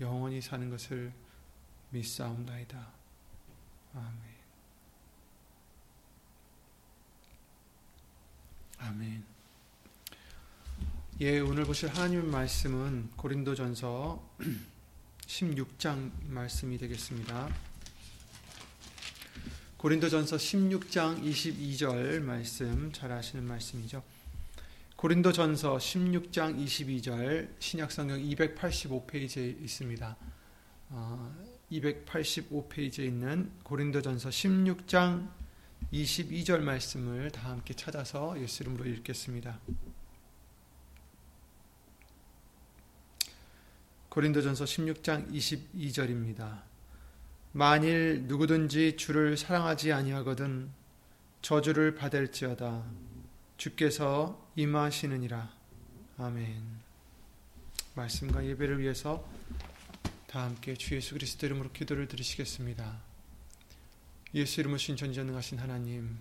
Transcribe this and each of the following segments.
영원히 사는 것을 믿사옵나이다. 아멘. 아멘. 예, 오늘 보실 하나님 말씀은 고린도전서 16장 말씀이 되겠습니다. 고린도전서 16장 22절 말씀 잘 아시는 말씀이죠. 고린도전서 16장 22절 신약성경 285페이지에 있습니다. 어, 285페이지에 있는 고린도전서 16장 22절 말씀을 다 함께 찾아서 예수 이름으로 읽겠습니다. 고린도전서 16장 22절입니다. 만일 누구든지 주를 사랑하지 아니하거든 저주를 받을지어다. 주께서 임하시느니라. 아멘. 말씀과 예배를 위해서 다 함께 주 예수 그리스도 이름으로 기도를 드리시겠습니다. 예수 이름으로 신전전능하신 하나님,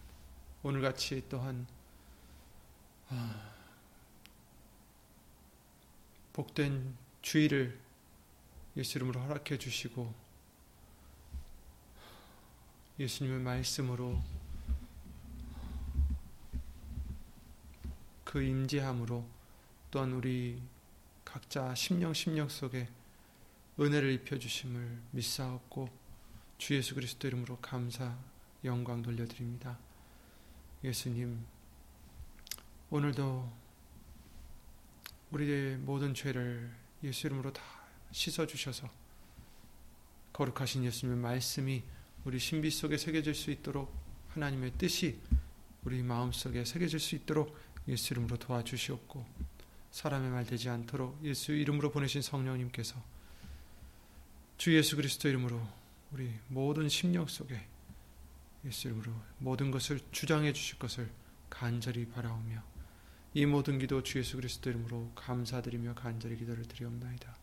오늘 같이 또한 아, 복된 주의를 예수 이름으로 허락해 주시고 예수님의 말씀으로 그 임재함으로 또한 우리 각자 심령 심령 속에 은혜를 입혀 주심을 믿사옵고 주 예수 그리스도 이름으로 감사 영광 돌려드립니다. 예수님 오늘도 우리의 모든 죄를 예수 이름으로 다 씻어 주셔서 거룩하신 예수님의 말씀이 우리 신비 속에 새겨질 수 있도록 하나님의 뜻이 우리 마음 속에 새겨질 수 있도록 예수 이름으로 도와주시옵고 사람의 말 되지 않도록 예수 이름으로 보내신 성령님께서 주 예수 그리스도 이름으로 우리 모든 심령 속에 예수 이름으로 모든 것을 주장해 주실 것을 간절히 바라오며 이 모든 기도 주 예수 그리스도 이름으로 감사드리며 간절히 기도를 드리옵나이다.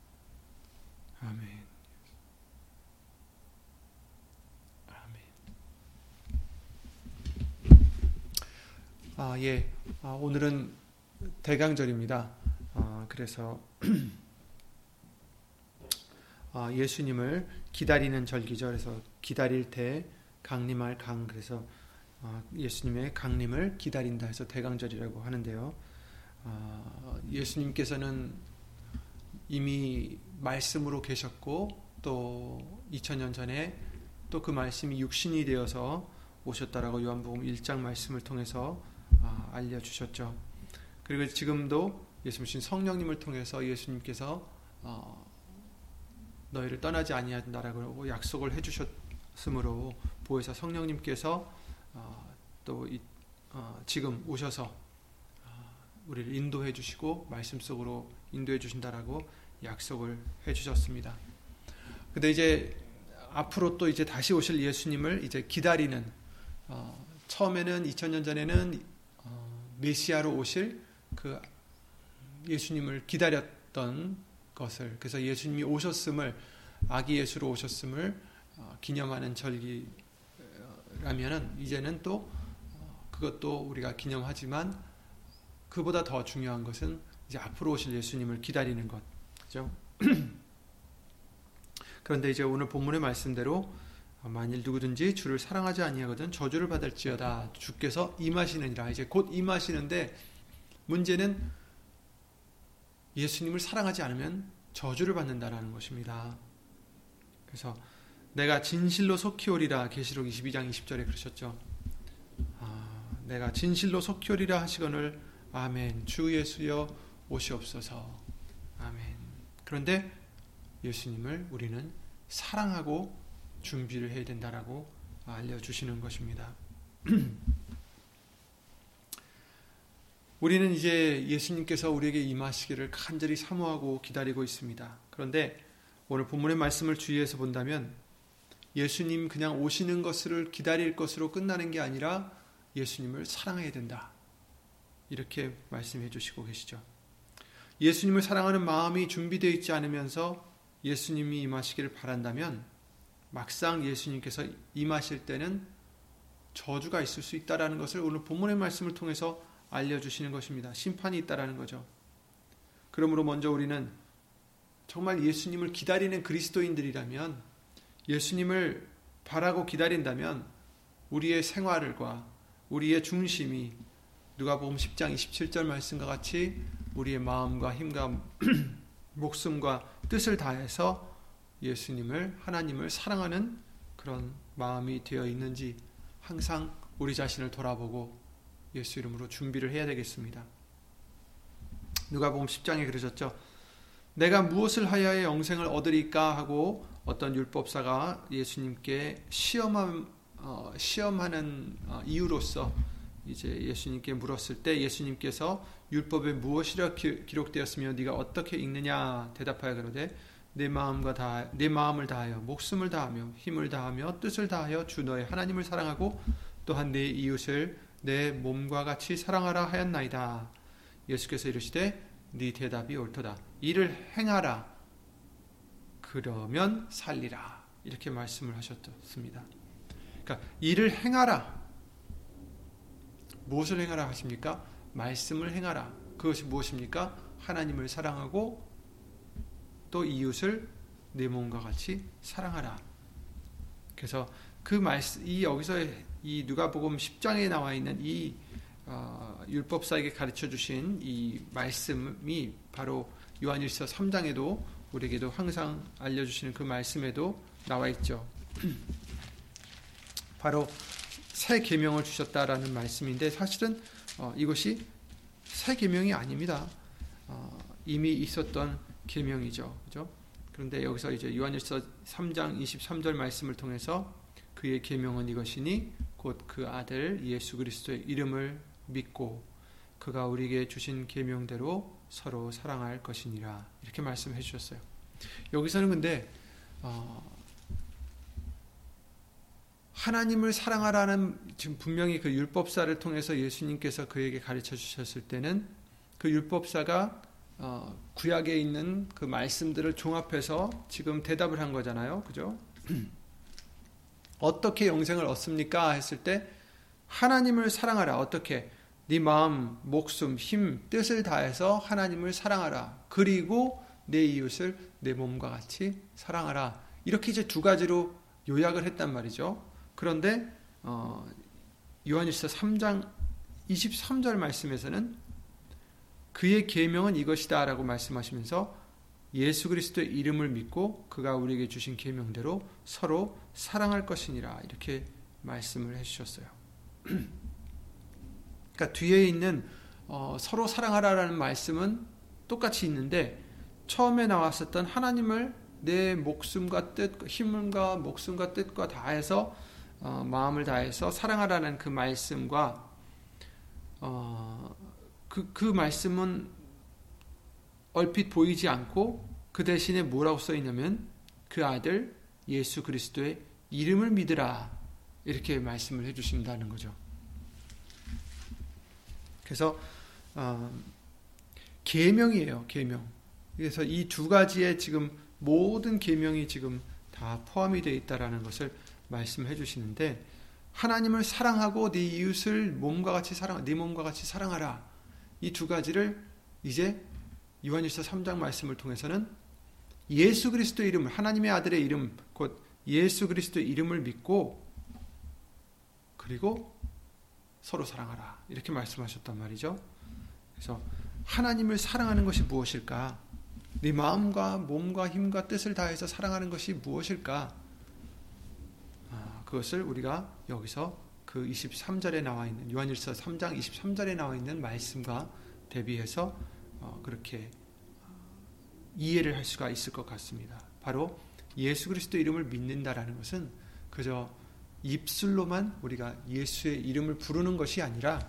아멘. 아, 예. 아, 오늘은 대강절입니다. 아, 그래서 아, 예수님을 기다리는 절기죠. 그래서 기다릴 때 강림할 강 그래서 아, 예수님의 강림을 기다린다 해서 대강절이라고 하는데요. 아, 예수님께서는 이미 말씀으로 계셨고 또 2000년 전에 또 그 말씀이 육신이 되어서 오셨다라고 요한복음 1장 말씀을 통해서 아, 알려주셨죠. 그리고 지금도 예수님 성령님을 통해서 예수님께서 어, 너희를 떠나지 아니한다라고 약속을 해주셨으므로 보혜사 성령님께서 어, 또 이, 어, 지금 오셔서 어, 우리를 인도해 주시고 말씀 속으로 인도해 주신다라고 약속을 해 주셨습니다. 근데 이제 앞으로 또 이제 다시 오실 예수님을 이제 기다리는 어, 처음에는 2000년 전에는 메시아로 오실 그 예수님을 기다렸던 것을 그래서 예수님이 오셨음을 아기 예수로 오셨음을 어, 기념하는 절기라면은 이제는 또 어, 그것도 우리가 기념하지만 그보다 더 중요한 것은 이제 앞으로 오실 예수님을 기다리는 것. 그죠? 그런데 이제 오늘 본문의 말씀대로 어, 만일 누구든지 주를 사랑하지 아니하거든 저주를 받을지어다. 주께서 임하시느니라. 이제 곧 임하시는데 문제는 예수님을 사랑하지 않으면 저주를 받는다라는 것입니다. 그래서 내가 진실로 속히 오리라. 계시록 22장 20절에 그러셨죠. 아, 내가 진실로 속히 오리라 하시거늘 아멘. 주 예수여 오시옵소서. 아멘. 그런데 예수님을 우리는 사랑하고 준비를 해야 된다라고 알려주시는 것입니다. 우리는 이제 예수님께서 우리에게 임하시기를 간절히 사모하고 기다리고 있습니다. 그런데 오늘 본문의 말씀을 주의해서 본다면 예수님 그냥 오시는 것을 기다릴 것으로 끝나는 게 아니라 예수님을 사랑해야 된다. 이렇게 말씀해 주시고 계시죠. 예수님을 사랑하는 마음이 준비되어 있지 않으면서 예수님이 임하시기를 바란다면 막상 예수님께서 임하실 때는 저주가 있을 수 있다라는 것을 오늘 본문의 말씀을 통해서 알려주시는 것입니다. 심판이 있다라는 거죠. 그러므로 먼저 우리는 정말 예수님을 기다리는 그리스도인들이라면 예수님을 바라고 기다린다면 우리의 생활과 우리의 중심이 누가복음 10장 27절 말씀과 같이 우리의 마음과 힘과 목숨과 뜻을 다해서 예수님을 하나님을 사랑하는 그런 마음이 되어 있는지 항상 우리 자신을 돌아보고 예수 이름으로 준비를 해야 되겠습니다. 누가복음 10장에 그러셨죠. 내가 무엇을 하여야 영생을 얻으리까 하고 어떤 율법사가 예수님께 시험함, 어, 시험하는 어, 이유로서 이제 예수님께 물었을 때 예수님께서 율법에 무엇이라 기, 록되었으며 네가 어떻게 읽느냐 대답하여 그러되 내 마음과 다, 내 마음을 다하여 목숨을 다하며 힘을 다하며 뜻을 다하여 주 너의 하나님을 사랑하고 또한 내 이웃을 내 몸과 같이 사랑하라 하였나이다. 예수께서 이르시되 네 대답이 옳도다. 이를 행하라. 그러면 살리라. 이렇게 말씀을 하셨습니다. 그러니까 이를 행하라. 무엇을 행하라 하십니까? 말씀을 행하라. 그것이 무엇입니까? 하나님을 사랑하고 또 이웃을 내 몸과 같이 사랑하라. 그래서 그 말씀 이 여기서 이 누가복음 10장에 나와 있는 이 어, 율법사에게 가르쳐 주신 이 말씀이 바로 요한일서 3장에도 우리에게도 항상 알려 주시는 그 말씀에도 나와 있죠. 바로 새 계명을 주셨다라는 말씀인데 사실은 어, 이것이 새 계명이 아닙니다. 어, 이미 있었던 계명이죠. 그죠? 그런데 여기서 이제 요한일서 3장 23절 말씀을 통해서 그의 계명은 이것이니 곧 그 아들 예수 그리스도의 이름을 믿고 그가 우리에게 주신 계명대로 서로 사랑할 것이니라 이렇게 말씀해 주셨어요. 여기서는 근데 어, 하나님을 사랑하라는 지금 분명히 그 율법사를 통해서 예수님께서 그에게 가르쳐 주셨을 때는 그 율법사가 어, 구약에 있는 그 말씀들을 종합해서 지금 대답을 한 거잖아요. 그죠? 어떻게 영생을 얻습니까? 했을 때 하나님을 사랑하라. 어떻게? 네 마음, 목숨, 힘, 뜻을 다해서 하나님을 사랑하라. 그리고 내 이웃을 내 몸과 같이 사랑하라. 이렇게 이제 두 가지로 요약을 했단 말이죠. 그런데 어, 요한일서 3장 23절 말씀에서는 그의 계명은 이것이다라고 말씀하시면서 예수 그리스도의 이름을 믿고 그가 우리에게 주신 계명대로 서로 사랑할 것이니라 이렇게 말씀을 해주셨어요. 그러니까 뒤에 있는 어, 서로 사랑하라라는 말씀은 똑같이 있는데 처음에 나왔었던 하나님을 내 목숨과 뜻, 힘과 목숨과 뜻과 다해서 어, 마음을 다해서 사랑하라는 그 말씀과 어, 그, 그 말씀은 얼핏 보이지 않고 그 대신에 뭐라고 써 있냐면 그 아들 예수 그리스도의 이름을 믿으라 이렇게 말씀을 해주신다는 거죠. 그래서 어, 계명이에요, 계명. 그래서 이 두 가지의 지금 모든 계명이 지금 다 포함이 되어 있다라는 것을 말씀해 주시는데 하나님을 사랑하고 네 이웃을 몸과 같이 사랑, 네 몸과 같이 사랑하라. 이 두 가지를 이제 요한일서 3장 말씀을 통해서는 예수 그리스도 이름, 하나님의 아들의 이름, 곧 예수 그리스도 이름을 믿고 그리고 서로 사랑하라. 이렇게 말씀하셨단 말이죠. 그래서 하나님을 사랑하는 것이 무엇일까? 네 마음과 몸과 힘과 뜻을 다해서 사랑하는 것이 무엇일까? 그것을 우리가 여기서 그 23절에 나와 있는 요한일서 3장 23절에 나와 있는 말씀과 대비해서 어, 그렇게 이해를 할 수가 있을 것 같습니다. 바로 예수 그리스도 이름을 믿는다라는 것은 그저 입술로만 우리가 예수의 이름을 부르는 것이 아니라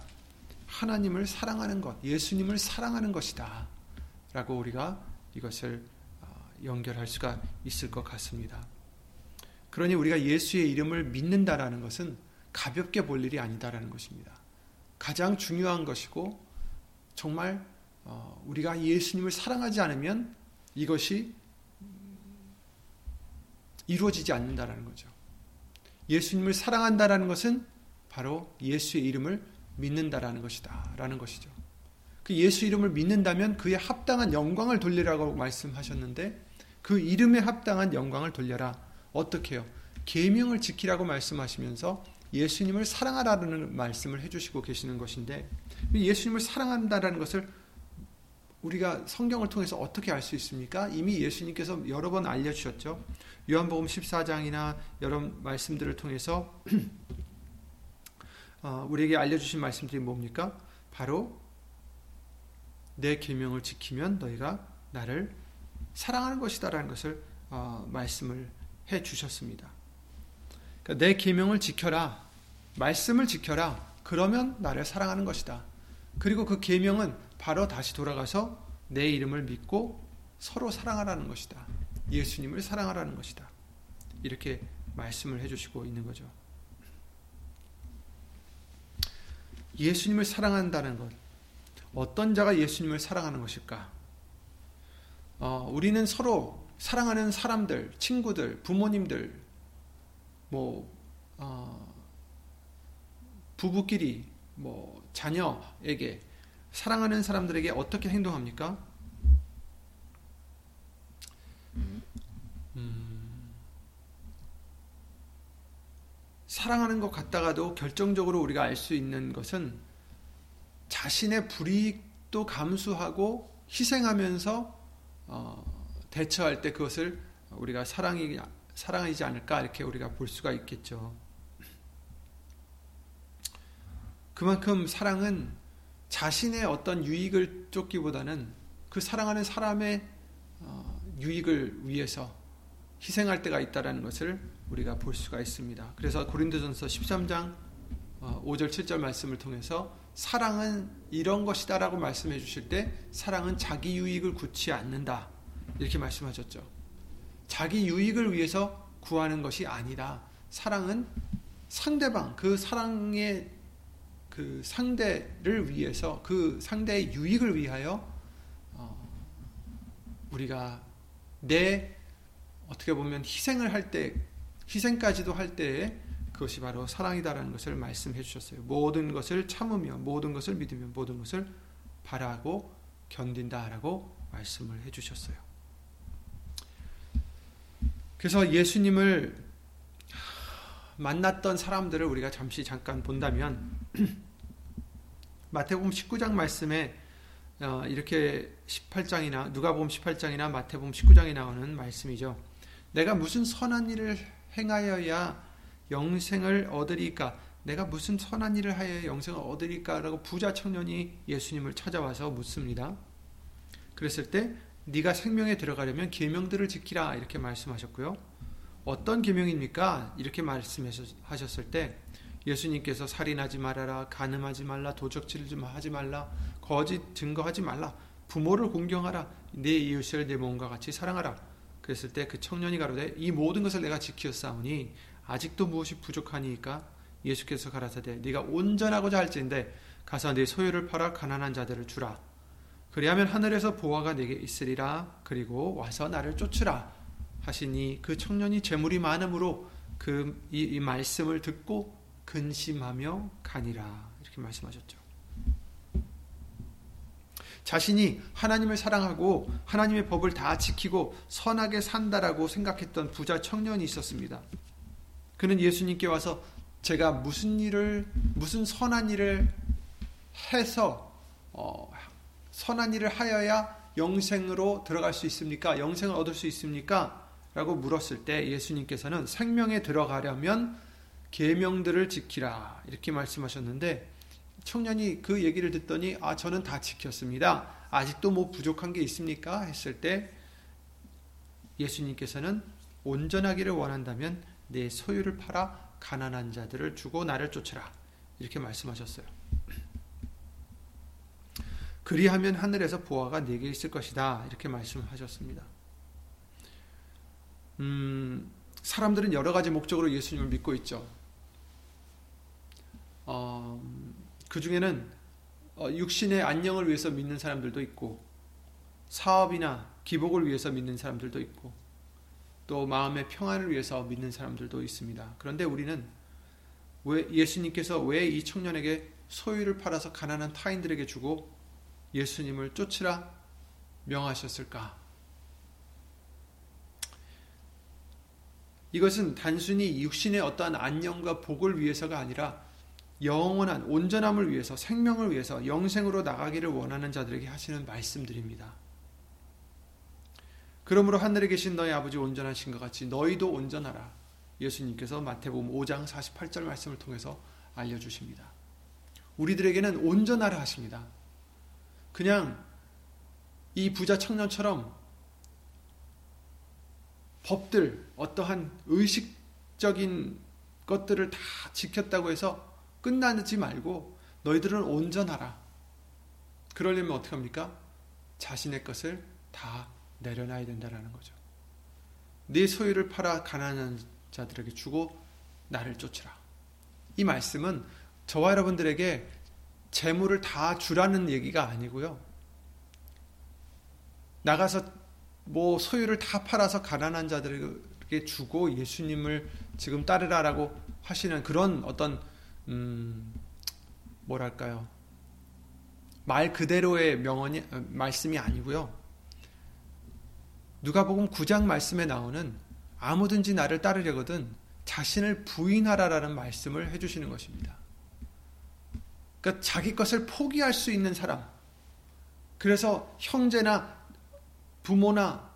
하나님을 사랑하는 것, 예수님을 사랑하는 것이다. 라고 우리가 이것을 어, 연결할 수가 있을 것 같습니다. 그러니 우리가 예수의 이름을 믿는다라는 것은 가볍게 볼 일이 아니다라는 것입니다. 가장 중요한 것이고 정말 어, 우리가 예수님을 사랑하지 않으면 이것이 이루어지지 않는다라는 거죠. 예수님을 사랑한다라는 것은 바로 예수의 이름을 믿는다라는 것이다라는 것이죠. 그 예수 이름을 믿는다면 그에 합당한 영광을 돌리라고 말씀하셨는데 그 이름에 합당한 영광을 돌려라. 어떻게 해요? 계명을 지키라고 말씀하시면서 예수님을 사랑하라는 말씀을 해주시고 계시는 것인데 예수님을 사랑한다라는 것을 우리가 성경을 통해서 어떻게 알 수 있습니까? 이미 예수님께서 여러 번 알려주셨죠. 요한복음 14장이나 여러 말씀들을 통해서 어, 우리에게 알려주신 말씀들이 뭡니까? 바로 내 계명을 지키면 너희가 나를 사랑하는 것이다라는 것을 어, 말씀을 해 주셨습니다. 그러니까 내 계명을 지켜라, 말씀을 지켜라. 그러면 나를 사랑하는 것이다. 그리고 그 계명은 바로 다시 돌아가서 내 이름을 믿고 서로 사랑하라는 것이다. 예수님을 사랑하라는 것이다. 이렇게 말씀을 해주시고 있는 거죠. 예수님을 사랑한다는 것. 어떤 자가 예수님을 사랑하는 것일까? 어, 우리는 서로 사랑하는 사람들, 친구들, 부모님들, 뭐, 어, 부부끼리, 뭐, 자녀에게, 사랑하는 사람들에게 어떻게 행동합니까? 음, 사랑하는 것 같다가도 결정적으로 우리가 알 수 있는 것은 자신의 불이익도 감수하고 희생하면서 어, 대처할 때 그것을 우리가 사랑이 사랑이지 않을까 이렇게 우리가 볼 수가 있겠죠. 그만큼 사랑은 자신의 어떤 유익을 쫓기보다는 그 사랑하는 사람의 어, 유익을 위해서 희생할 때가 있다라는 것을 우리가 볼 수가 있습니다. 그래서 고린도전서 13장 5절 어, 7절 말씀을 통해서 사랑은 이런 것이다라고 말씀해 주실 때 사랑은 자기 유익을 굳지 않는다. 이렇게 말씀하셨죠. 자기 유익을 위해서 구하는 것이 아니다. 사랑은 상대방 그 사랑의 그 상대를 위해서 그 상대의 유익을 위하여 어, 우리가 내 어떻게 보면 희생을 할 때 희생까지도 할 때에 그것이 바로 사랑이다라는 것을 말씀해 주셨어요. 모든 것을 참으며 모든 것을 믿으며 모든 것을 바라고 견딘다라고 말씀을 해 주셨어요. 그래서 예수님을 만났던 사람들을 우리가 잠시 잠깐 본다면 마태복음 19장 말씀에 어, 이렇게 18장이나 누가복음 18장이나 마태복음 19장에 나오는 말씀이죠. 내가 무슨 선한 일을 행하여야 영생을 얻으리까? 내가 무슨 선한 일을 하여 영생을 얻으리까라고 부자 청년이 예수님을 찾아와서 묻습니다. 그랬을 때 네가 생명에 들어가려면 계명들을 지키라 이렇게 말씀하셨고요. 어떤 계명입니까? 이렇게 말씀하셨을 때 예수님께서 살인하지 말아라, 간음하지 말라, 도적질 좀 하지 말라, 거짓 증거하지 말라, 부모를 공경하라, 내 이웃을 내 몸과 같이 사랑하라. 그랬을 때 그 청년이 가로되 이 모든 것을 내가 지키었사오니 아직도 무엇이 부족하니까 예수께서 가라사대 네가 온전하고자 할지인데 가서 네 소유를 팔아 가난한 자들을 주라. 그리하면 하늘에서 보화가 내게 있으리라. 그리고 와서 나를 쫓으라. 하시니 그 청년이 재물이 많으므로 그 이, 이 말씀을 듣고 근심하며 가니라. 이렇게 말씀하셨죠. 자신이 하나님을 사랑하고 하나님의 법을 다 지키고 선하게 산다라고 생각했던 부자 청년이 있었습니다. 그는 예수님께 와서 제가 무슨 일을 무슨 선한 일을 해서 어, 선한 일을 하여야 영생으로 들어갈 수 있습니까? 영생을 얻을 수 있습니까? 라고 물었을 때 예수님께서는 생명에 들어가려면 계명들을 지키라 이렇게 말씀하셨는데 청년이 그 얘기를 듣더니 아 저는 다 지켰습니다. 아직도 뭐 부족한 게 있습니까? 했을 때 예수님께서는 온전하기를 원한다면 내 소유를 팔아 가난한 자들을 주고 나를 쫓으라 이렇게 말씀하셨어요. 그리하면 하늘에서 보화가 네게 있을 것이다 이렇게 말씀하셨습니다. 음, 사람들은 여러 가지 목적으로 예수님을 믿고 있죠. 어, 그 중에는 어, 육신의 안녕을 위해서 믿는 사람들도 있고, 사업이나 기복을 위해서 믿는 사람들도 있고, 또 마음의 평안을 위해서 믿는 사람들도 있습니다. 그런데 우리는 왜 예수님께서 왜 이 청년에게 소유를 팔아서 가난한 타인들에게 주고 예수님을 쫓으라 명하셨을까? 이것은 단순히 육신의 어떠한 안녕과 복을 위해서가 아니라 영원한 온전함을 위해서 생명을 위해서 영생으로 나가기를 원하는 자들에게 하시는 말씀들입니다. 그러므로 하늘에 계신 너희 아버지 온전하신 것 같이 너희도 온전하라. 예수님께서 마태복음 5장 48절 말씀을 통해서 알려 주십니다. 우리들에게는 온전하라 하십니다. 그냥 이 부자 청년처럼 법들, 어떠한 의식적인 것들을 다 지켰다고 해서 끝나지 말고 너희들은 온전하라. 그러려면 어떻게 합니까? 자신의 것을 다 내려놔야 된다는 거죠. 네 소유를 팔아 가난한 자들에게 주고 나를 쫓으라. 이 말씀은 저와 여러분들에게 재물을 다 주라는 얘기가 아니고요. 나가서 뭐 소유를 다 팔아서 가난한 자들에게 주고 예수님을 지금 따르라라고 하시는 그런 어떤 음 뭐랄까요? 말 그대로의 명언이 말씀이 아니고요. 누가복음 9장 말씀에 나오는 아무든지 나를 따르려거든 자신을 부인하라라는 말씀을 해 주시는 것입니다. 그러니까 자기 것을 포기할 수 있는 사람. 그래서 형제나 부모나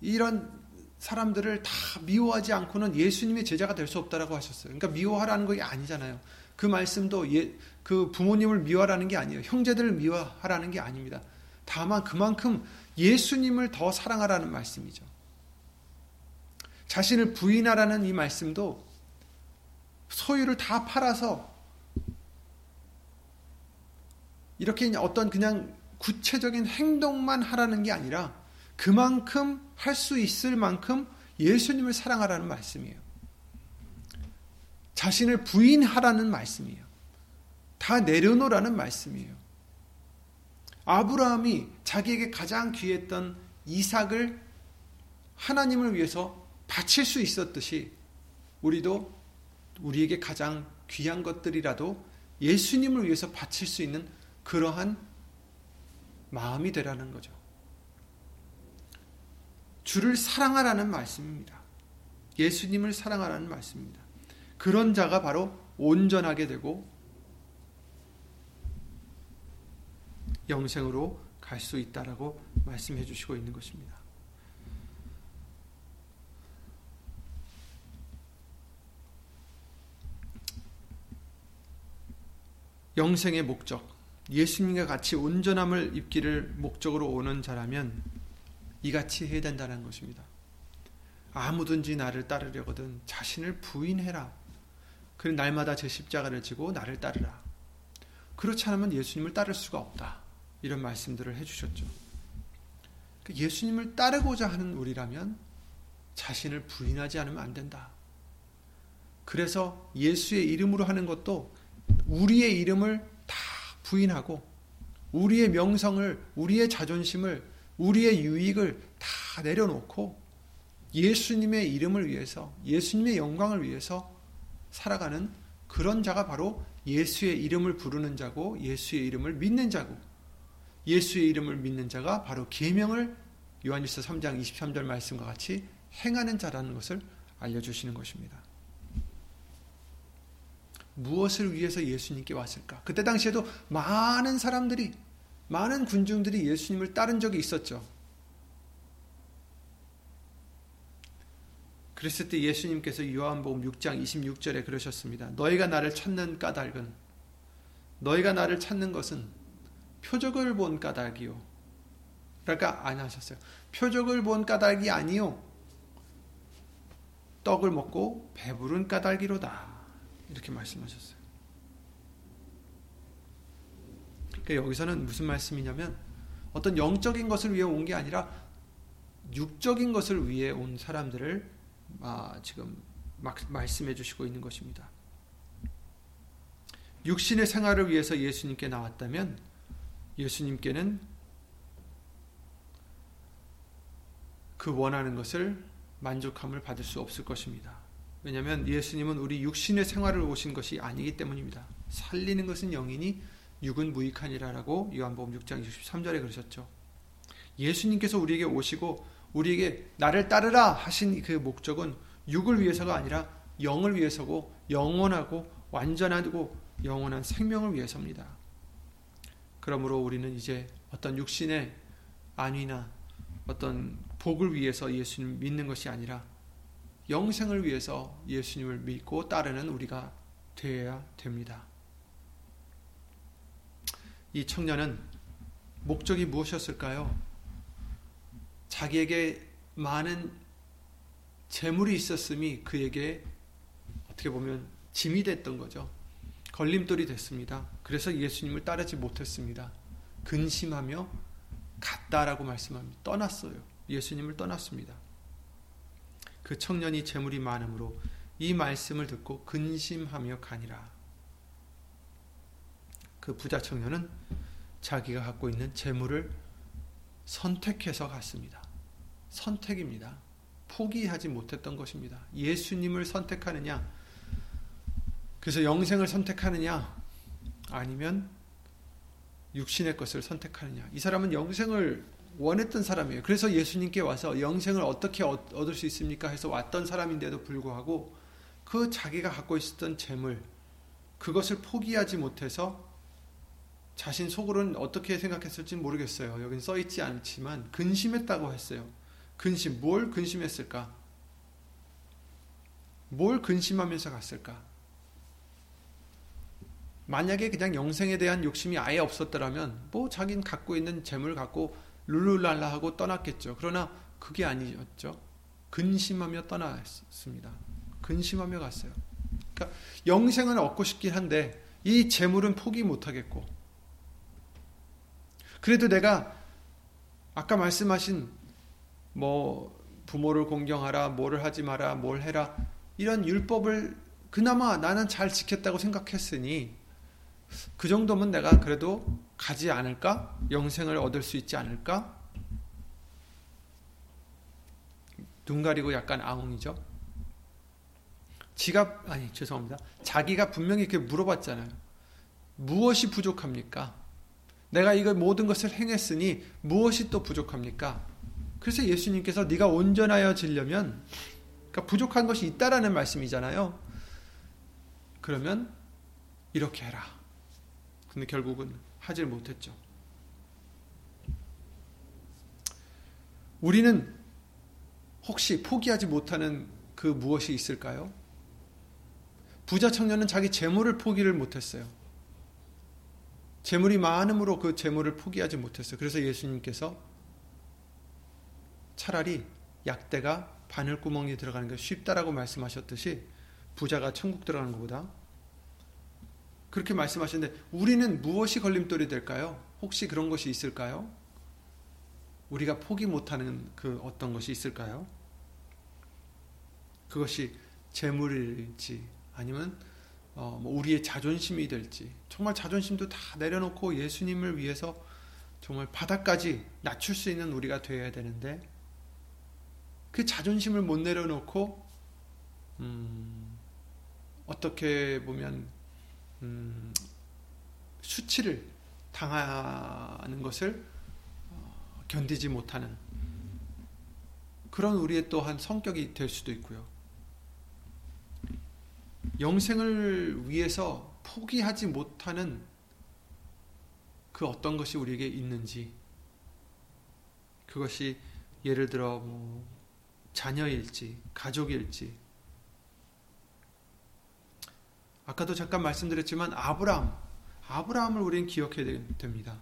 이런 사람들을 다 미워하지 않고는 예수님의 제자가 될 수 없다라고 하셨어요. 그러니까 미워하라는 게 아니잖아요. 그 말씀도 예, 그 부모님을 미워하라는 게 아니에요. 형제들을 미워하라는 게 아닙니다. 다만 그만큼 예수님을 더 사랑하라는 말씀이죠. 자신을 부인하라는 이 말씀도 소유를 다 팔아서 이렇게 어떤 그냥 구체적인 행동만 하라는 게 아니라 그만큼 할 수 있을 만큼 예수님을 사랑하라는 말씀이에요. 자신을 부인하라는 말씀이에요. 다 내려놓으라는 말씀이에요. 아브라함이 자기에게 가장 귀했던 이삭을 하나님을 위해서 바칠 수 있었듯이 우리도 우리에게 가장 귀한 것들이라도 예수님을 위해서 바칠 수 있는 그러한 마음이 되라는 거죠. 주를 사랑하라는 말씀입니다. 예수님을 사랑하라는 말씀입니다. 그런 자가 바로 온전하게 되고 영생으로 갈 수 있다라고 말씀해 주시고 있는 것입니다. 영생의 목적, 예수님과 같이 온전함을 입기를 목적으로 오는 자라면 이같이 해야 된다는 것입니다. 아무든지 나를 따르려거든 자신을 부인해라. 그 날마다 제 십자가를 지고 나를 따르라. 그렇지 않으면 예수님을 따를 수가 없다. 이런 말씀들을 해주셨죠. 그 예수님을 따르고자 하는 우리라면 자신을 부인하지 않으면 안 된다. 그래서 예수의 이름으로 하는 것도 우리의 이름을 다 부인하고 우리의 명성을 우리의 자존심을 우리의 유익을 다 내려놓고 예수님의 이름을 위해서 예수님의 영광을 위해서 살아가는 그런 자가 바로 예수의 이름을 부르는 자고 예수의 이름을 믿는 자고 예수의 이름을 믿는 자가 바로 계명을 요한일서 3장 23절 말씀과 같이 행하는 자라는 것을 알려 주시는 것입니다. 무엇을 위해서 예수님께 왔을까? 그때 당시에도 많은 사람들이, 많은 군중들이 예수님을 따른 적이 있었죠. 그랬을 때 예수님께서 요한복음 6장 26절에 그러셨습니다. 너희가 나를 찾는 까닭은 너희가 나를 찾는 것은 표적을 본 까닭이요. 그러니까 안 하셨어요. 표적을 본 까닭이 아니요. 떡을 먹고 배부른 까닭이로다. 이렇게 말씀하셨어요. 그러니까 여기서는 무슨 말씀이냐면 어떤 영적인 것을 위해 온 게 아니라 육적인 것을 위해 온 사람들을 아, 지금 말씀해 주시고 있는 것입니다. 육신의 생활을 위해서 예수님께 나왔다면 예수님께는 그 원하는 것을 만족함을 받을 수 없을 것입니다. 왜냐하면 예수님은 우리 육신의 생활을 오신 것이 아니기 때문입니다. 살리는 것은 영이니 육은 무익하니라라고 요한복음 6장 23절에 그러셨죠. 예수님께서 우리에게 오시고 우리에게 나를 따르라 하신 그 목적은 육을 위해서가 아니라 영을 위해서고 영원하고 완전하고 영원한 생명을 위해서입니다. 그러므로 우리는 이제 어떤 육신의 안위나 어떤 복을 위해서 예수님 믿는 것이 아니라 영생을 위해서 예수님을 믿고 따르는 우리가 되어야 됩니다. 이 청년은 목적이 무엇이었을까요? 자기에게 많은 재물이 있었음이 그에게 어떻게 보면 짐이 됐던 거죠. 걸림돌이 됐습니다. 그래서 예수님을 따르지 못했습니다. 근심하며 갔다라고 말씀합니다. 떠났어요. 예수님을 떠났습니다. 그 청년이 재물이 많으므로 이 말씀을 듣고 근심하며 가니라. 그 부자 청년은 자기가 갖고 있는 재물을 선택해서 갔습니다. 선택입니다. 포기하지 못했던 것입니다. 예수님을 선택하느냐, 그래서 영생을 선택하느냐, 아니면 육신의 것을 선택하느냐. 이 사람은 영생을 원했던 사람이에요. 그래서 예수님께 와서 영생을 어떻게 얻을 수 있습니까? 해서 왔던 사람인데도 불구하고 그 자기가 갖고 있었던 재물, 그것을 포기하지 못해서 자신 속으로는 어떻게 생각했을지 모르겠어요. 여긴 써 있지 않지만 근심했다고 했어요. 근심, 뭘 근심했을까? 뭘 근심하면서 갔을까? 만약에 그냥 영생에 대한 욕심이 아예 없었더라면 뭐 자기는 갖고 있는 재물 갖고 룰루랄라 하고 떠났겠죠. 그러나 그게 아니었죠. 근심하며 떠났습니다. 근심하며 갔어요. 그러니까 영생은 얻고 싶긴 한데 이 재물은 포기 못 하겠고 그래도 내가 아까 말씀하신 뭐 부모를 공경하라, 뭐를 하지 마라, 뭘 해라 이런 율법을 그나마 나는 잘 지켰다고 생각했으니 그 정도면 내가 그래도 가지 않을까? 영생을 얻을 수 있지 않을까? 눈 가리고 약간 아웅이죠. 지가 아니 죄송합니다. 자기가 분명히 이렇게 물어봤잖아요. 무엇이 부족합니까? 내가 이걸 모든 것을 행했으니 무엇이 또 부족합니까? 그래서 예수님께서 네가 온전하여지려면 그러니까 부족한 것이 있다라는 말씀이잖아요. 그러면 이렇게 해라. 근데 결국은 하질 못했죠. 우리는 혹시 포기하지 못하는 그 무엇이 있을까요? 부자 청년은 자기 재물을 포기를 못했어요. 재물이 많음으로 그 재물을 포기하지 못했어요. 그래서 예수님께서 차라리 약대가 바늘구멍에 들어가는 게 쉽다라고 말씀하셨듯이 부자가 천국 들어가는 것보다 그렇게 말씀하셨는데 우리는 무엇이 걸림돌이 될까요? 혹시 그런 것이 있을까요? 우리가 포기 못하는 그 어떤 것이 있을까요? 그것이 재물일지 아니면 어, 뭐 우리의 자존심이 될지 정말 자존심도 다 내려놓고 예수님을 위해서 정말 바닥까지 낮출 수 있는 우리가 되어야 되는데 그 자존심을 못 내려놓고 음, 어떻게 보면 음, 수치를 당하는 것을 어, 견디지 못하는 그런 우리의 또한 성격이 될 수도 있고요. 영생을 위해서 포기하지 못하는 그 어떤 것이 우리에게 있는지 그것이 예를 들어 뭐 자녀일지, 가족일지. 아까도 잠깐 말씀드렸지만 아브라함, 아브라함을 우리는 기억해야 됩니다.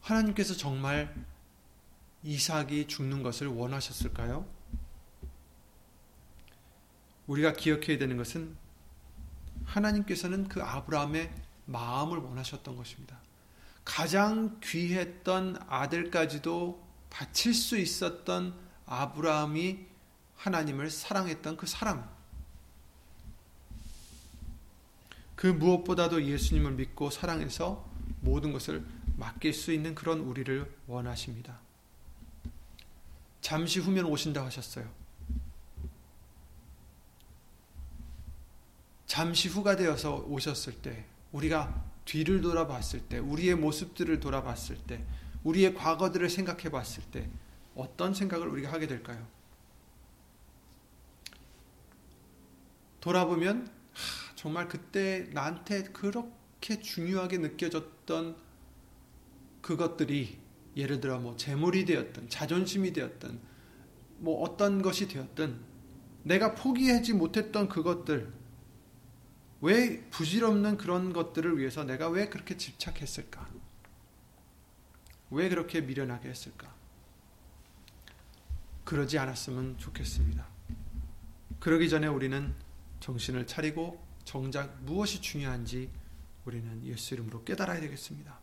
하나님께서 정말 이삭이 죽는 것을 원하셨을까요? 우리가 기억해야 되는 것은 하나님께서는 그 아브라함의 마음을 원하셨던 것입니다. 가장 귀했던 아들까지도 바칠 수 있었던 아브라함이 하나님을 사랑했던 그 사랑. 그 무엇보다도 예수님을 믿고 사랑해서 모든 것을 맡길 수 있는 그런 우리를 원하십니다. 잠시 후면 오신다 하셨어요. 잠시 후가 되어서 오셨을 때 우리가 뒤를 돌아봤을 때 우리의 모습들을 돌아봤을 때 우리의 과거들을 생각해 봤을 때 어떤 생각을 우리가 하게 될까요? 돌아보면 하, 정말 그때 나한테 그렇게 중요하게 느껴졌던 그것들이 예를 들어 뭐 재물이 되었든 자존심이 되었든 뭐 어떤 것이 되었든 내가 포기하지 못했던 그것들 왜 부질없는 그런 것들을 위해서 내가 왜 그렇게 집착했을까? 왜 그렇게 미련하게 했을까? 그러지 않았으면 좋겠습니다. 그러기 전에 우리는 정신을 차리고 정작 무엇이 중요한지 우리는 예수 이름으로 깨달아야 되겠습니다.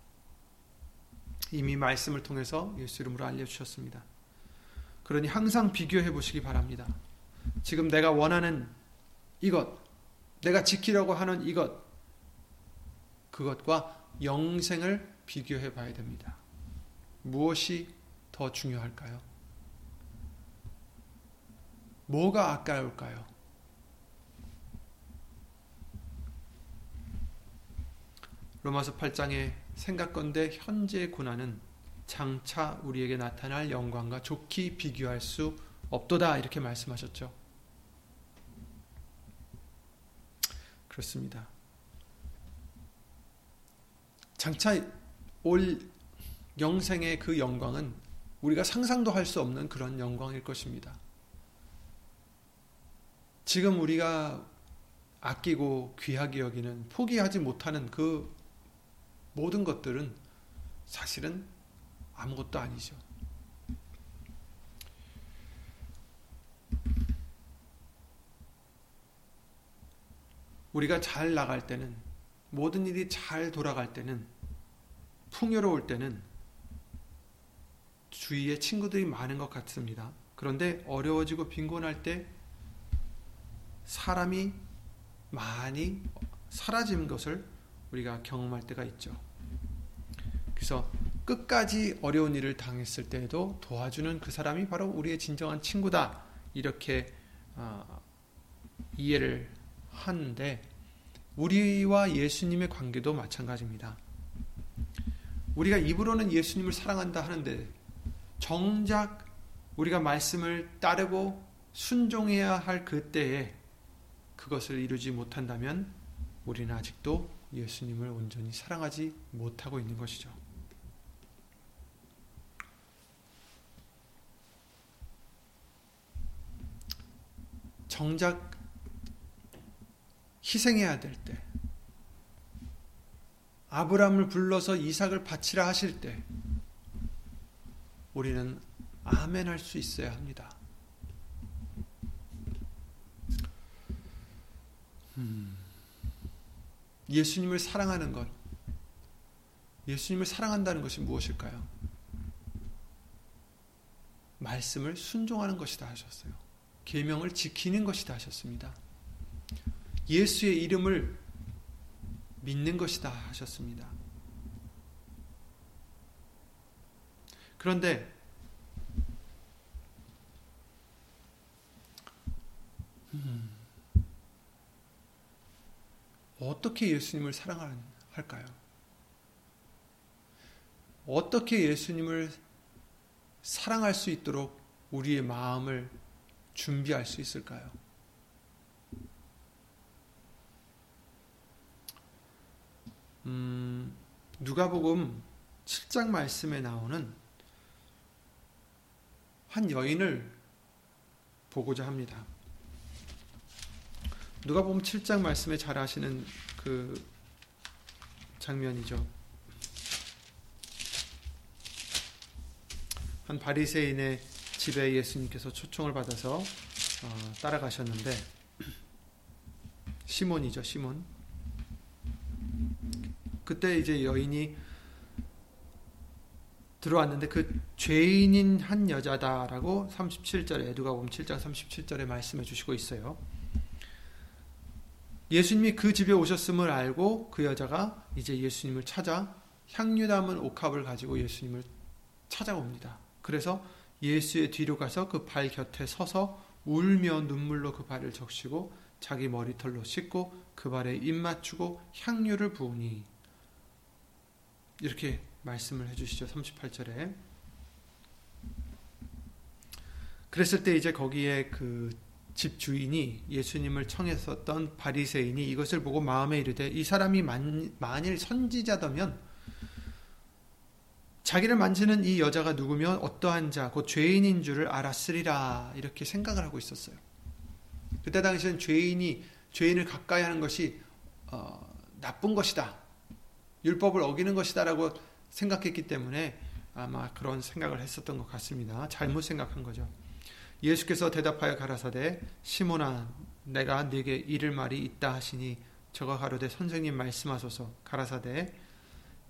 이미 말씀을 통해서 예수 이름으로 알려주셨습니다. 그러니 항상 비교해 보시기 바랍니다. 지금 내가 원하는 이것, 내가 지키려고 하는 이것, 그것과 영생을 비교해 봐야 됩니다. 무엇이 더 중요할까요? 뭐가 아까울까요? 로마서 8장에 생각건대 현재의 고난은 장차 우리에게 나타날 영광과 좋게 비교할 수 없도다 이렇게 말씀하셨죠. 그렇습니다. 장차 올 영생의 그 영광은 우리가 상상도 할 수 없는 그런 영광일 것입니다. 지금 우리가 아끼고 귀하게 여기는 포기하지 못하는 그 모든 것들은 사실은 아무것도 아니죠. 우리가 잘 나갈 때는 모든 일이 잘 돌아갈 때는 풍요로울 때는 주위에 친구들이 많은 것 같습니다. 그런데 어려워지고 빈곤할 때 사람이 많이 사라지는 것을 우리가 경험할 때가 있죠. 그래서 끝까지 어려운 일을 당했을 때에도 도와주는 그 사람이 바로 우리의 진정한 친구다. 이렇게 어, 이해를 하는데 우리와 예수님의 관계도 마찬가지입니다. 우리가 입으로는 예수님을 사랑한다 하는데 정작 우리가 말씀을 따르고 순종해야 할 그때에 그것을 이루지 못한다면 우리는 아직도 예수님을 온전히 사랑하지 못하고 있는 것이죠. 정작 희생해야 될 때, 아브람을 불러서 이삭을 바치라 하실 때, 우리는 아멘 할 수 있어야 합니다. 예수님을 사랑하는 것, 예수님을 사랑한다는 것이 무엇일까요? 말씀을 순종하는 것이다 하셨어요. 계명을 지키는 것이다 하셨습니다. 예수의 이름을 믿는 것이다 하셨습니다. 그런데 음, 어떻게 예수님을 사랑할까요? 어떻게 예수님을 사랑할 수 있도록 우리의 마음을 준비할 수 있을까요? 음, 누가복음 7장 말씀에 나오는 한 여인을 보고자 합니다. 누가 보면 7장 말씀에 잘 아시는 그 장면이죠. 한 바리새인의 집에 예수님께서 초청을 받아서 어, 따라가셨는데 시몬이죠, 시몬. 그때 이제 여인이 들어왔는데 그 죄인인 한 여자다라고 37절에 누가 보면 7장 37절에 말씀해 주시고 있어요. 예수님이 그 집에 오셨음을 알고 그 여자가 이제 예수님을 찾아 향유 담은 옥합을 가지고 예수님을 찾아옵니다. 그래서 예수의 뒤로 가서 그 발 곁에 서서 울며 눈물로 그 발을 적시고 자기 머리털로 씻고 그 발에 입 맞추고 향유를 부으니 이렇게 말씀을 해주시죠. 38절에. 그랬을 때 이제 거기에 그 집 주인이 예수님을 청했었던 바리새인이 이것을 보고 마음에 이르되 이 사람이 만, 만일 선지자다면 자기를 만지는 이 여자가 누구면 어떠한 자, 곧 죄인인 줄을 알았으리라 이렇게 생각을 하고 있었어요. 그때 당시엔 죄인이 죄인을 가까이 하는 것이 어, 나쁜 것이다, 율법을 어기는 것이다라고 생각했기 때문에 아마 그런 생각을 했었던 것 같습니다. 잘못 생각한 거죠. 예수께서 대답하여 가라사대 시몬아 내가 네게 이를 말이 있다 하시니 저가 가로되 선생님 말씀하소서 가라사대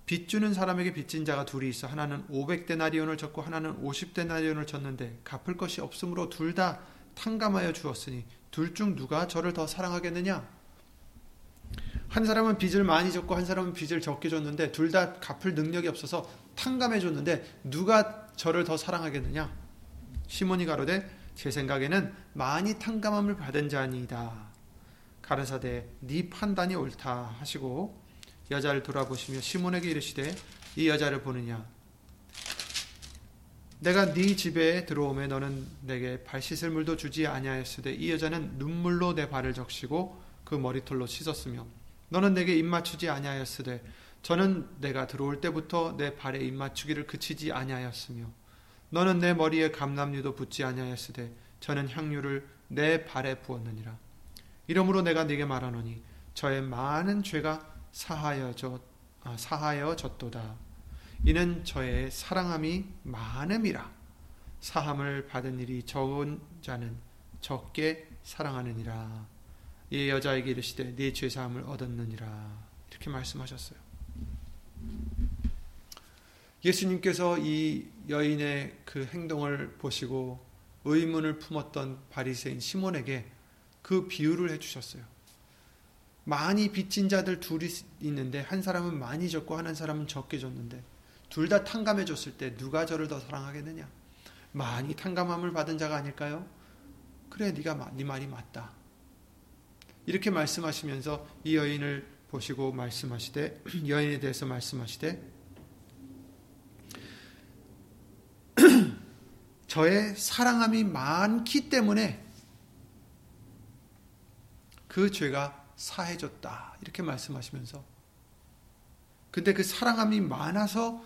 빚 주는 사람에게 빚진 자가 둘이 있어 하나는 500데나리온을 졌고 하나는 50데나리온을 졌는데 갚을 것이 없으므로 둘 다 탕감하여 주었으니 둘 중 누가 저를 더 사랑하겠느냐 한 사람은 빚을 많이 졌고 한 사람은 빚을 적게 줬는데 둘 다 갚을 능력이 없어서 탕감해 줬는데 누가 저를 더 사랑하겠느냐? 시몬이 가로되 제 생각에는 많이 탕감함을 받은 자니이다. 가르사대 네 판단이 옳다 하시고 여자를 돌아보시며 시몬에게 이르시되 이 여자를 보느냐 내가 네 집에 들어오매 너는 내게 발 씻을 물도 주지 아니하였으되 이 여자는 눈물로 내 발을 적시고 그 머리털로 씻었으며 너는 내게 입 맞추지 아니하였으되 저는 내가 들어올 때부터 내 발에 입 맞추기를 그치지 아니하였으며 너는 내 머리에 감람류도 붓지 아니하였으되 저는 향유를 내 발에 부었느니라. 이러므로 내가 네게 말하노니 저의 많은 죄가 사하여져 아, 사하여졌도다. 이는 저의 사랑함이 많음이라. 사함을 받은 일이 적은 자는 적게 사랑하느니라. 이 여자에게 이르시되 네 죄 사함을 얻었느니라. 이렇게 말씀하셨어요. 예수님께서 이 여인의 그 행동을 보시고 의문을 품었던 바리새인 시몬에게 그 비유를 해 주셨어요. 많이 빚진 자들 둘이 있는데 한 사람은 많이 줬고 한 사람은 적게 줬는데 둘 다 탕감해 줬을 때 누가 저를 더 사랑하겠느냐? 많이 탕감함을 받은 자가 아닐까요? 그래 네가 네 말이 맞다. 이렇게 말씀하시면서 이 여인을 보시고 말씀하시되 여인에 대해서 말씀하시되 저의 사랑함이 많기 때문에 그 죄가 사해졌다. 이렇게 말씀하시면서 근데 그 사랑함이 많아서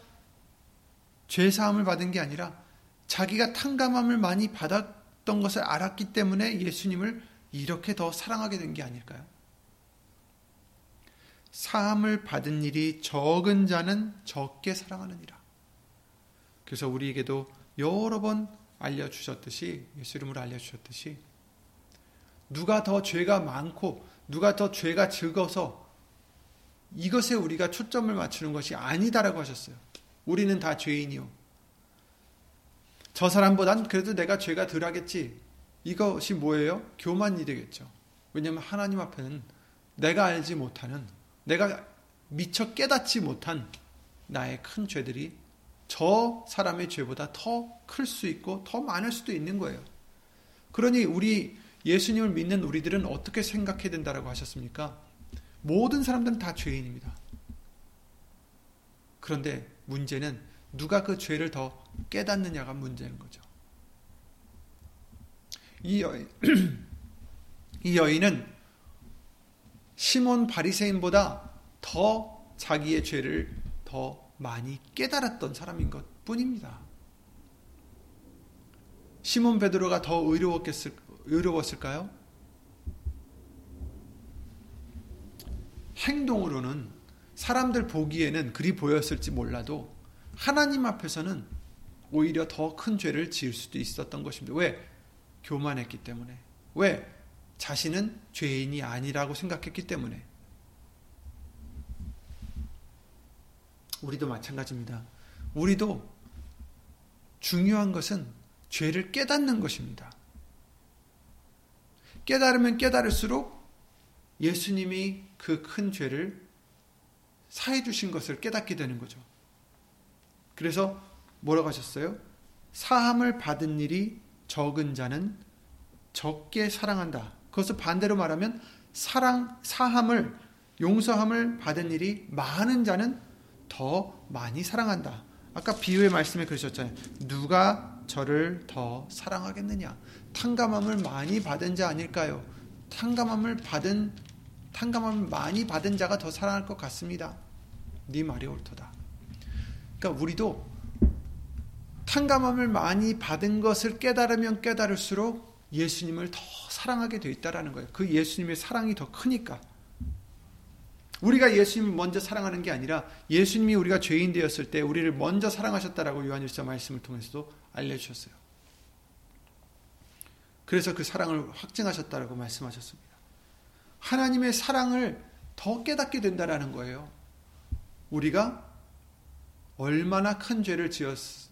죄 사함을 받은 게 아니라 자기가 탕감함을 많이 받았던 것을 알았기 때문에 예수님을 이렇게 더 사랑하게 된 게 아닐까요? 사함을 받은 일이 적은 자는 적게 사랑하느니라. 그래서 우리에게도 여러 번 알려주셨듯이, 예수 이름으로 알려주셨듯이, 누가 더 죄가 많고, 누가 더 죄가 적어서 이것에 우리가 초점을 맞추는 것이 아니다라고 하셨어요. 우리는 다 죄인이요. 저 사람보단 그래도 내가 죄가 덜 하겠지. 이것이 뭐예요? 교만이 되겠죠. 왜냐하면 하나님 앞에는 내가 알지 못하는, 내가 미처 깨닫지 못한 나의 큰 죄들이 저 사람의 죄보다 더 클 수 있고 더 많을 수도 있는 거예요. 그러니 우리 예수님을 믿는 우리들은 어떻게 생각해야 된다라고 하셨습니까? 모든 사람들은 다 죄인입니다. 그런데 문제는 누가 그 죄를 더 깨닫느냐가 문제인 거죠. 이 여인, 이 여인은 시몬 바리새인보다 더 자기의 죄를 더 많이 깨달았던 사람인 것 뿐입니다. 시몬 베드로가 더 의로웠겠을, 의로웠을까요? 행동으로는 사람들 보기에는 그리 보였을지 몰라도 하나님 앞에서는 오히려 더 큰 죄를 지을 수도 있었던 것입니다. 왜? 교만했기 때문에. 왜? 자신은 죄인이 아니라고 생각했기 때문에. 우리도 마찬가지입니다. 우리도 중요한 것은 죄를 깨닫는 것입니다. 깨달으면 깨달을수록 예수님이 그 큰 죄를 사해 주신 것을 깨닫게 되는 거죠. 그래서 뭐라고 하셨어요? 사함을 받은 일이 적은 자는 적게 사랑한다. 그것을 반대로 말하면 사랑 사함을 용서함을 받은 일이 많은 자는 더 많이 사랑한다. 아까 비유의 말씀에 그러셨잖아요. 누가 저를 더 사랑하겠느냐? 탕감함을 많이 받은 자 아닐까요? 탕감함을 받은 탕감함을 많이 받은 자가 더 사랑할 것 같습니다. 네 말이 옳도다. 그러니까 우리도 탕감함을 많이 받은 것을 깨달으면 깨달을수록 예수님을 더 사랑하게 되어 있다라는 거예요. 그 예수님의 사랑이 더 크니까. 우리가 예수님을 먼저 사랑하는 게 아니라 예수님이 우리가 죄인 되었을 때 우리를 먼저 사랑하셨다라고 요한일서 말씀을 통해서도 알려주셨어요. 그래서 그 사랑을 확증하셨다라고 말씀하셨습니다. 하나님의 사랑을 더 깨닫게 된다라는 거예요. 우리가 얼마나 큰 죄를 지었고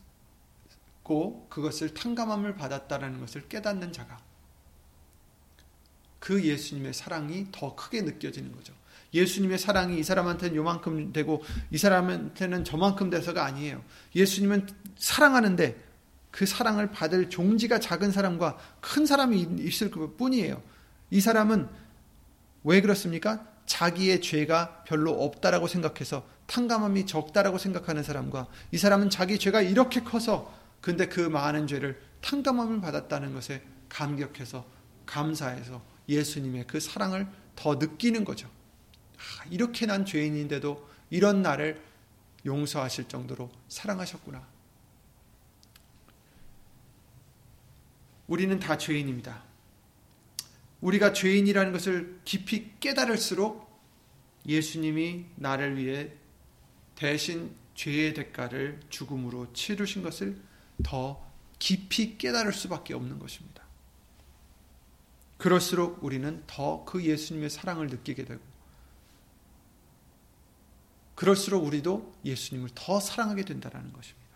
그것을 탕감함을 받았다라는 것을 깨닫는 자가 그 예수님의 사랑이 더 크게 느껴지는 거죠. 예수님의 사랑이 이 사람한테는 요만큼 되고 이 사람한테는 저만큼 돼서가 아니에요. 예수님은 사랑하는데 그 사랑을 받을 종지가 작은 사람과 큰 사람이 있을 뿐이에요. 이 사람은 왜 그렇습니까? 자기의 죄가 별로 없다라고 생각해서 탕감함이 적다라고 생각하는 사람과 이 사람은 자기 죄가 이렇게 커서 근데 그 많은 죄를 탕감함을 받았다는 것에 감격해서 감사해서 예수님의 그 사랑을 더 느끼는 거죠. 아, 이렇게 난 죄인인데도 이런 나를 용서하실 정도로 사랑하셨구나. 우리는 다 죄인입니다. 우리가 죄인이라는 것을 깊이 깨달을수록 예수님이 나를 위해 대신 죄의 대가를 죽음으로 치르신 것을 더 깊이 깨달을 수밖에 없는 것입니다. 그럴수록 우리는 더 그 예수님의 사랑을 느끼게 되고 그럴수록 우리도 예수님을 더 사랑하게 된다는 것입니다.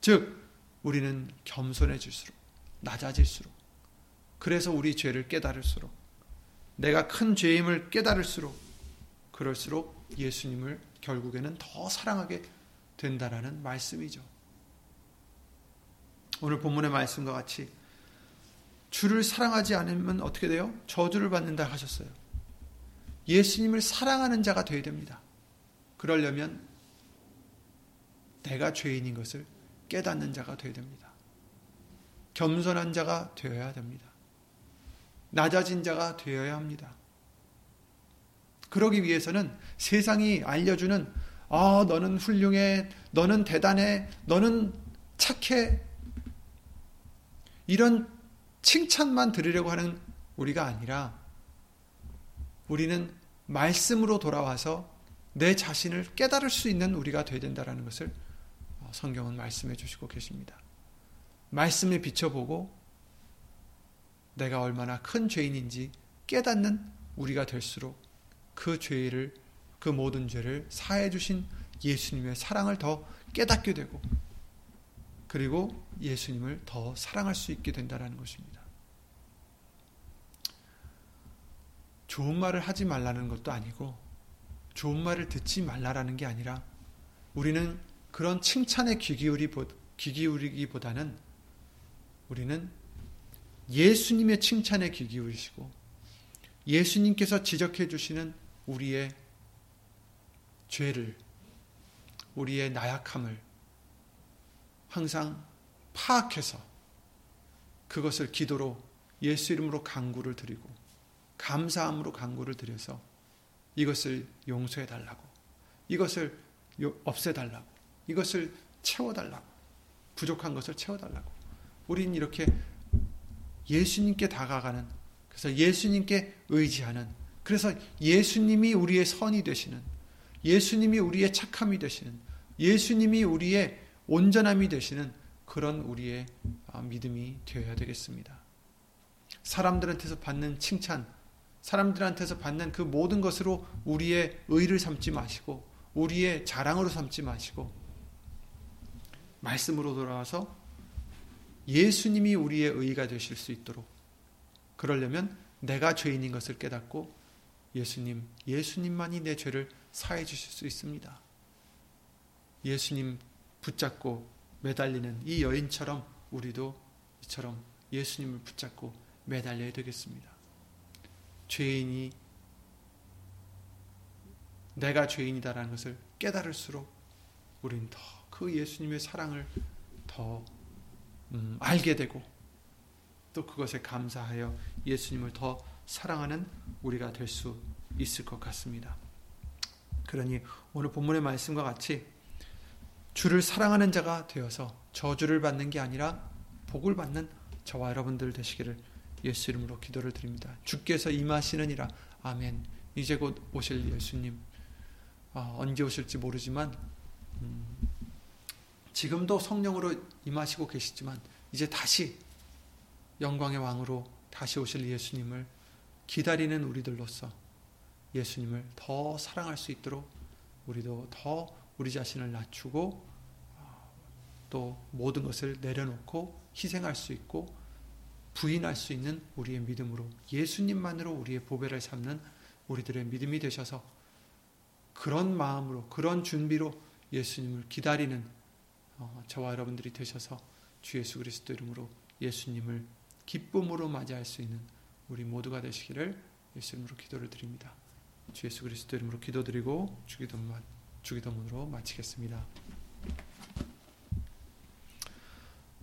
즉, 우리는 겸손해질수록, 낮아질수록, 그래서 우리 죄를 깨달을수록, 내가 큰 죄임을 깨달을수록, 그럴수록 예수님을 결국에는 더 사랑하게 된다라는 말씀이죠. 오늘 본문의 말씀과 같이 주를 사랑하지 않으면 어떻게 돼요? 저주를 받는다 하셨어요. 예수님을 사랑하는 자가 되어야 됩니다. 그러려면 내가 죄인인 것을 깨닫는 자가 되어야 됩니다. 겸손한 자가 되어야 됩니다. 낮아진 자가 되어야 합니다. 그러기 위해서는 세상이 알려주는 아, 너는 훌륭해, 너는 대단해, 너는 착해. 이런 칭찬만 들으려고 하는 우리가 아니라 우리는 말씀으로 돌아와서 내 자신을 깨달을 수 있는 우리가 되어야 된다는 것을 성경은 말씀해 주시고 계십니다. 말씀에 비춰보고 내가 얼마나 큰 죄인인지 깨닫는 우리가 될수록 그 죄를 그 모든 죄를 사해 주신 예수님의 사랑을 더 깨닫게 되고 그리고 예수님을 더 사랑할 수 있게 된다는 것입니다. 좋은 말을 하지 말라는 것도 아니고 좋은 말을 듣지 말라라는 게 아니라 우리는 그런 칭찬에 귀, 기울이, 보다는 우리는 예수님의 칭찬에 귀 기울이시고 예수님께서 지적해 주시는 우리의 죄를 우리의 나약함을 항상 파악해서 그것을 기도로 예수 이름으로 강구를 드리고 감사함으로 강구를 드려서 이것을 용서해 달라고 이것을 없애 달라고 이것을 채워 달라고 부족한 것을 채워 달라고 우린 이렇게 예수님께 다가가는 그래서 예수님께 의지하는 그래서 예수님이 우리의 선이 되시는 예수님이 우리의 착함이 되시는 예수님이 우리의 온전함이 되시는 그런 우리의 아, 믿음이 되어야 되겠습니다. 사람들한테서 받는 칭찬, 사람들한테서 받는 그 모든 것으로 우리의 의를 삼지 마시고 우리의 자랑으로 삼지 마시고 말씀으로 돌아와서 예수님이 우리의 의가 되실 수 있도록 그러려면 내가 죄인인 것을 깨닫고 예수님, 예수님만이 내 죄를 사해 주실 수 있습니다. 예수님 붙잡고 매달리는 이 여인처럼 우리도 이처럼 예수님을 붙잡고 매달려야 되겠습니다. 죄인이 내가 죄인이다라는 것을 깨달을수록 우리는 더그 예수님의 사랑을 더 음, 알게 되고 또 그것에 감사하여 예수님을 더 사랑하는 우리가 될 수 있을 것 같습니다. 그러니 오늘 본문의 말씀과 같이 주를 사랑하는 자가 되어서 저주를 받는 게 아니라 복을 받는 저와 여러분들 되시기를 예수 이름으로 기도를 드립니다. 주께서 임하시느니라. 아멘. 이제 곧 오실 예수님. 아, 언제 오실지 모르지만 음, 지금도 성령으로 임하시고 계시지만 이제 다시 영광의 왕으로 다시 오실 예수님을 기다리는 우리들로서 예수님을 더 사랑할 수 있도록 우리도 더 우리 자신을 낮추고 어, 또 모든 것을 내려놓고 희생할 수 있고 부인할 수 있는 우리의 믿음으로 예수님만으로 우리의 보배를 삼는 우리들의 믿음이 되셔서 그런 마음으로 그런 준비로 예수님을 기다리는 어, 저와 여러분들이 되셔서 주 예수 그리스도 이름으로 예수님을 기쁨으로 맞이할 수 있는 우리 모두가 되시기를 예수님으로 기도를 드립니다. 주 예수 그리스도 이름으로 기도드리고 주기도문, 주기도문으로 마치겠습니다.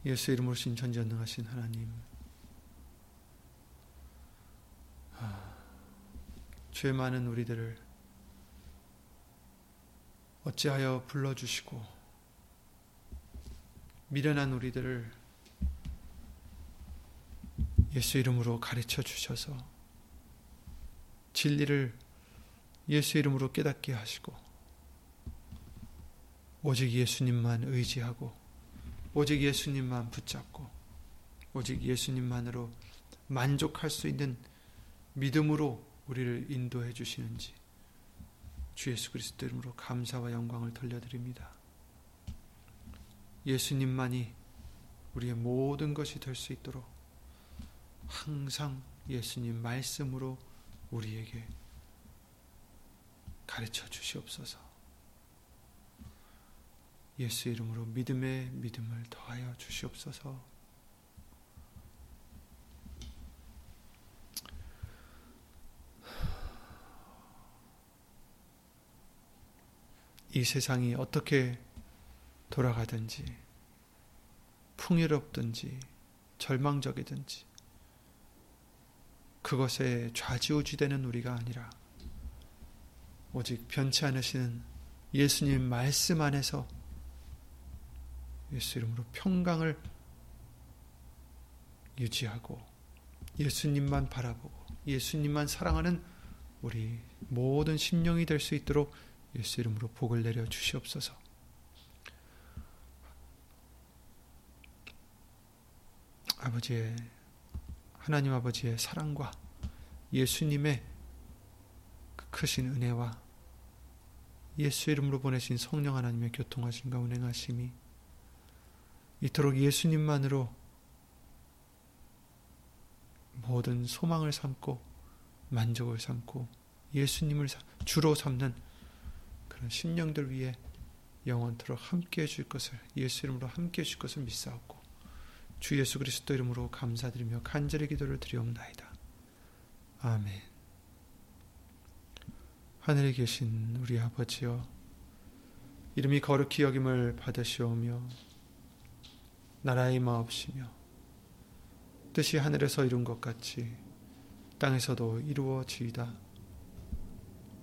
예수 이름으로 신 전지전능하신 하나님 죄 많은 우리들을 어찌하여 불러주시고 미련한 우리들을 예수 이름으로 가르쳐 주셔서 진리를 예수 이름으로 깨닫게 하시고 오직 예수님만 의지하고 오직 예수님만 붙잡고 오직 예수님만으로 만족할 수 있는 믿음으로 우리를 인도해 주시는지 주 예수 그리스도 이름으로 감사와 영광을 돌려드립니다. 예수님만이 우리의 모든 것이 될 수 있도록 항상 예수님 말씀으로 우리에게 가르쳐 주시옵소서. 예수 이름으로 믿음의 믿음을 더하여 주시옵소서. 이 세상이 어떻게 돌아가든지 풍요롭든지 절망적이든지 그것에 좌지우지되는 우리가 아니라 오직 변치 않으시는 예수님 말씀 안에서 예수 이름으로 평강을 유지하고 예수님만 바라보고 예수님만 사랑하는 우리 모든 심령이 될 수 있도록 예수 이름으로 복을 내려 주시옵소서. 아버지의 하나님 아버지의 사랑과 예수님의 그 크신 은혜와 예수 이름으로 보내신 성령 하나님의 교통하심과 운행하심이 이토록 예수님만으로 모든 소망을 삼고 만족을 삼고 예수님을 주로 삼는 그런 심령들 위해 영원토록 함께 해줄 것을 예수 이름으로 함께 해줄 것을 믿사옵고 주 예수 그리스도 이름으로 감사드리며 간절히 기도를 드리옵나이다. 아멘. 하늘에 계신 우리 아버지여 이름이 거룩히 여김을 받으시오며 나라의 마옵시며 뜻이 하늘에서 이룬 것 같이 땅에서도 이루어지이다.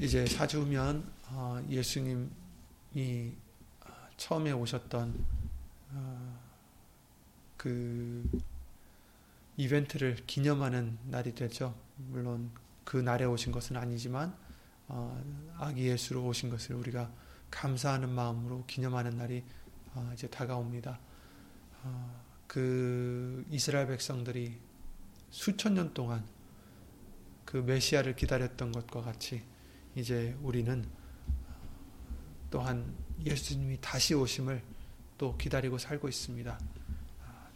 이제 사주면 어, 예수님이 처음에 오셨던 어, 그 이벤트를 기념하는 날이 되죠. 물론 그 날에 오신 것은 아니지만 어, 아기 예수로 오신 것을 우리가 감사하는 마음으로 기념하는 날이 어, 이제 다가옵니다. 어, 그 이스라엘 백성들이 수천 년 동안 그 메시아를 기다렸던 것과 같이 이제 우리는 또한 예수님이 다시 오심을 또 기다리고 살고 있습니다.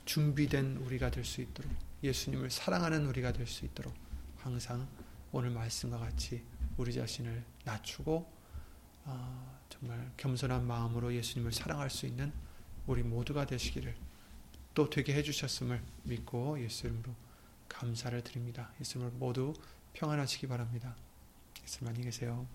준비된 우리가 될 수 있도록 예수님을 사랑하는 우리가 될 수 있도록 항상 오늘 말씀과 같이 우리 자신을 낮추고 어, 정말 겸손한 마음으로 예수님을 사랑할 수 있는 우리 모두가 되시기를 또 되게 해주셨음을 믿고 예수 님으로 감사를 드립니다. 예수 님을 모두 평안하시기 바랍니다. 안녕히 계세요.